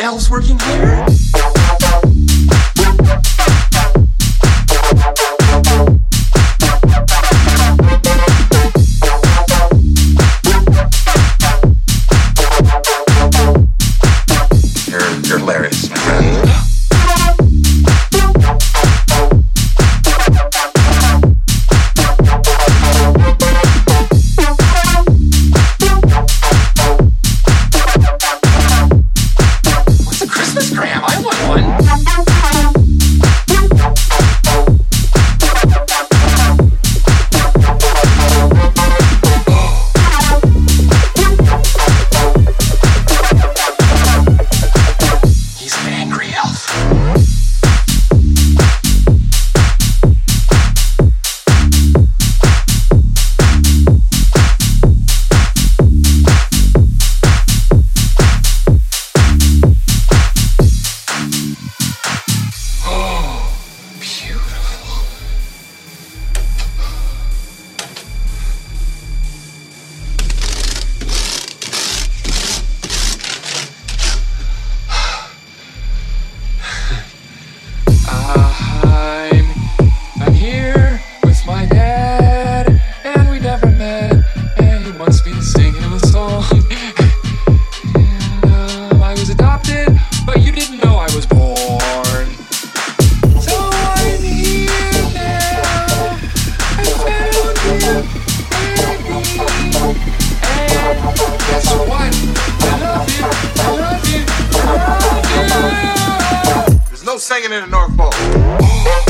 elves working here? in the North Pole.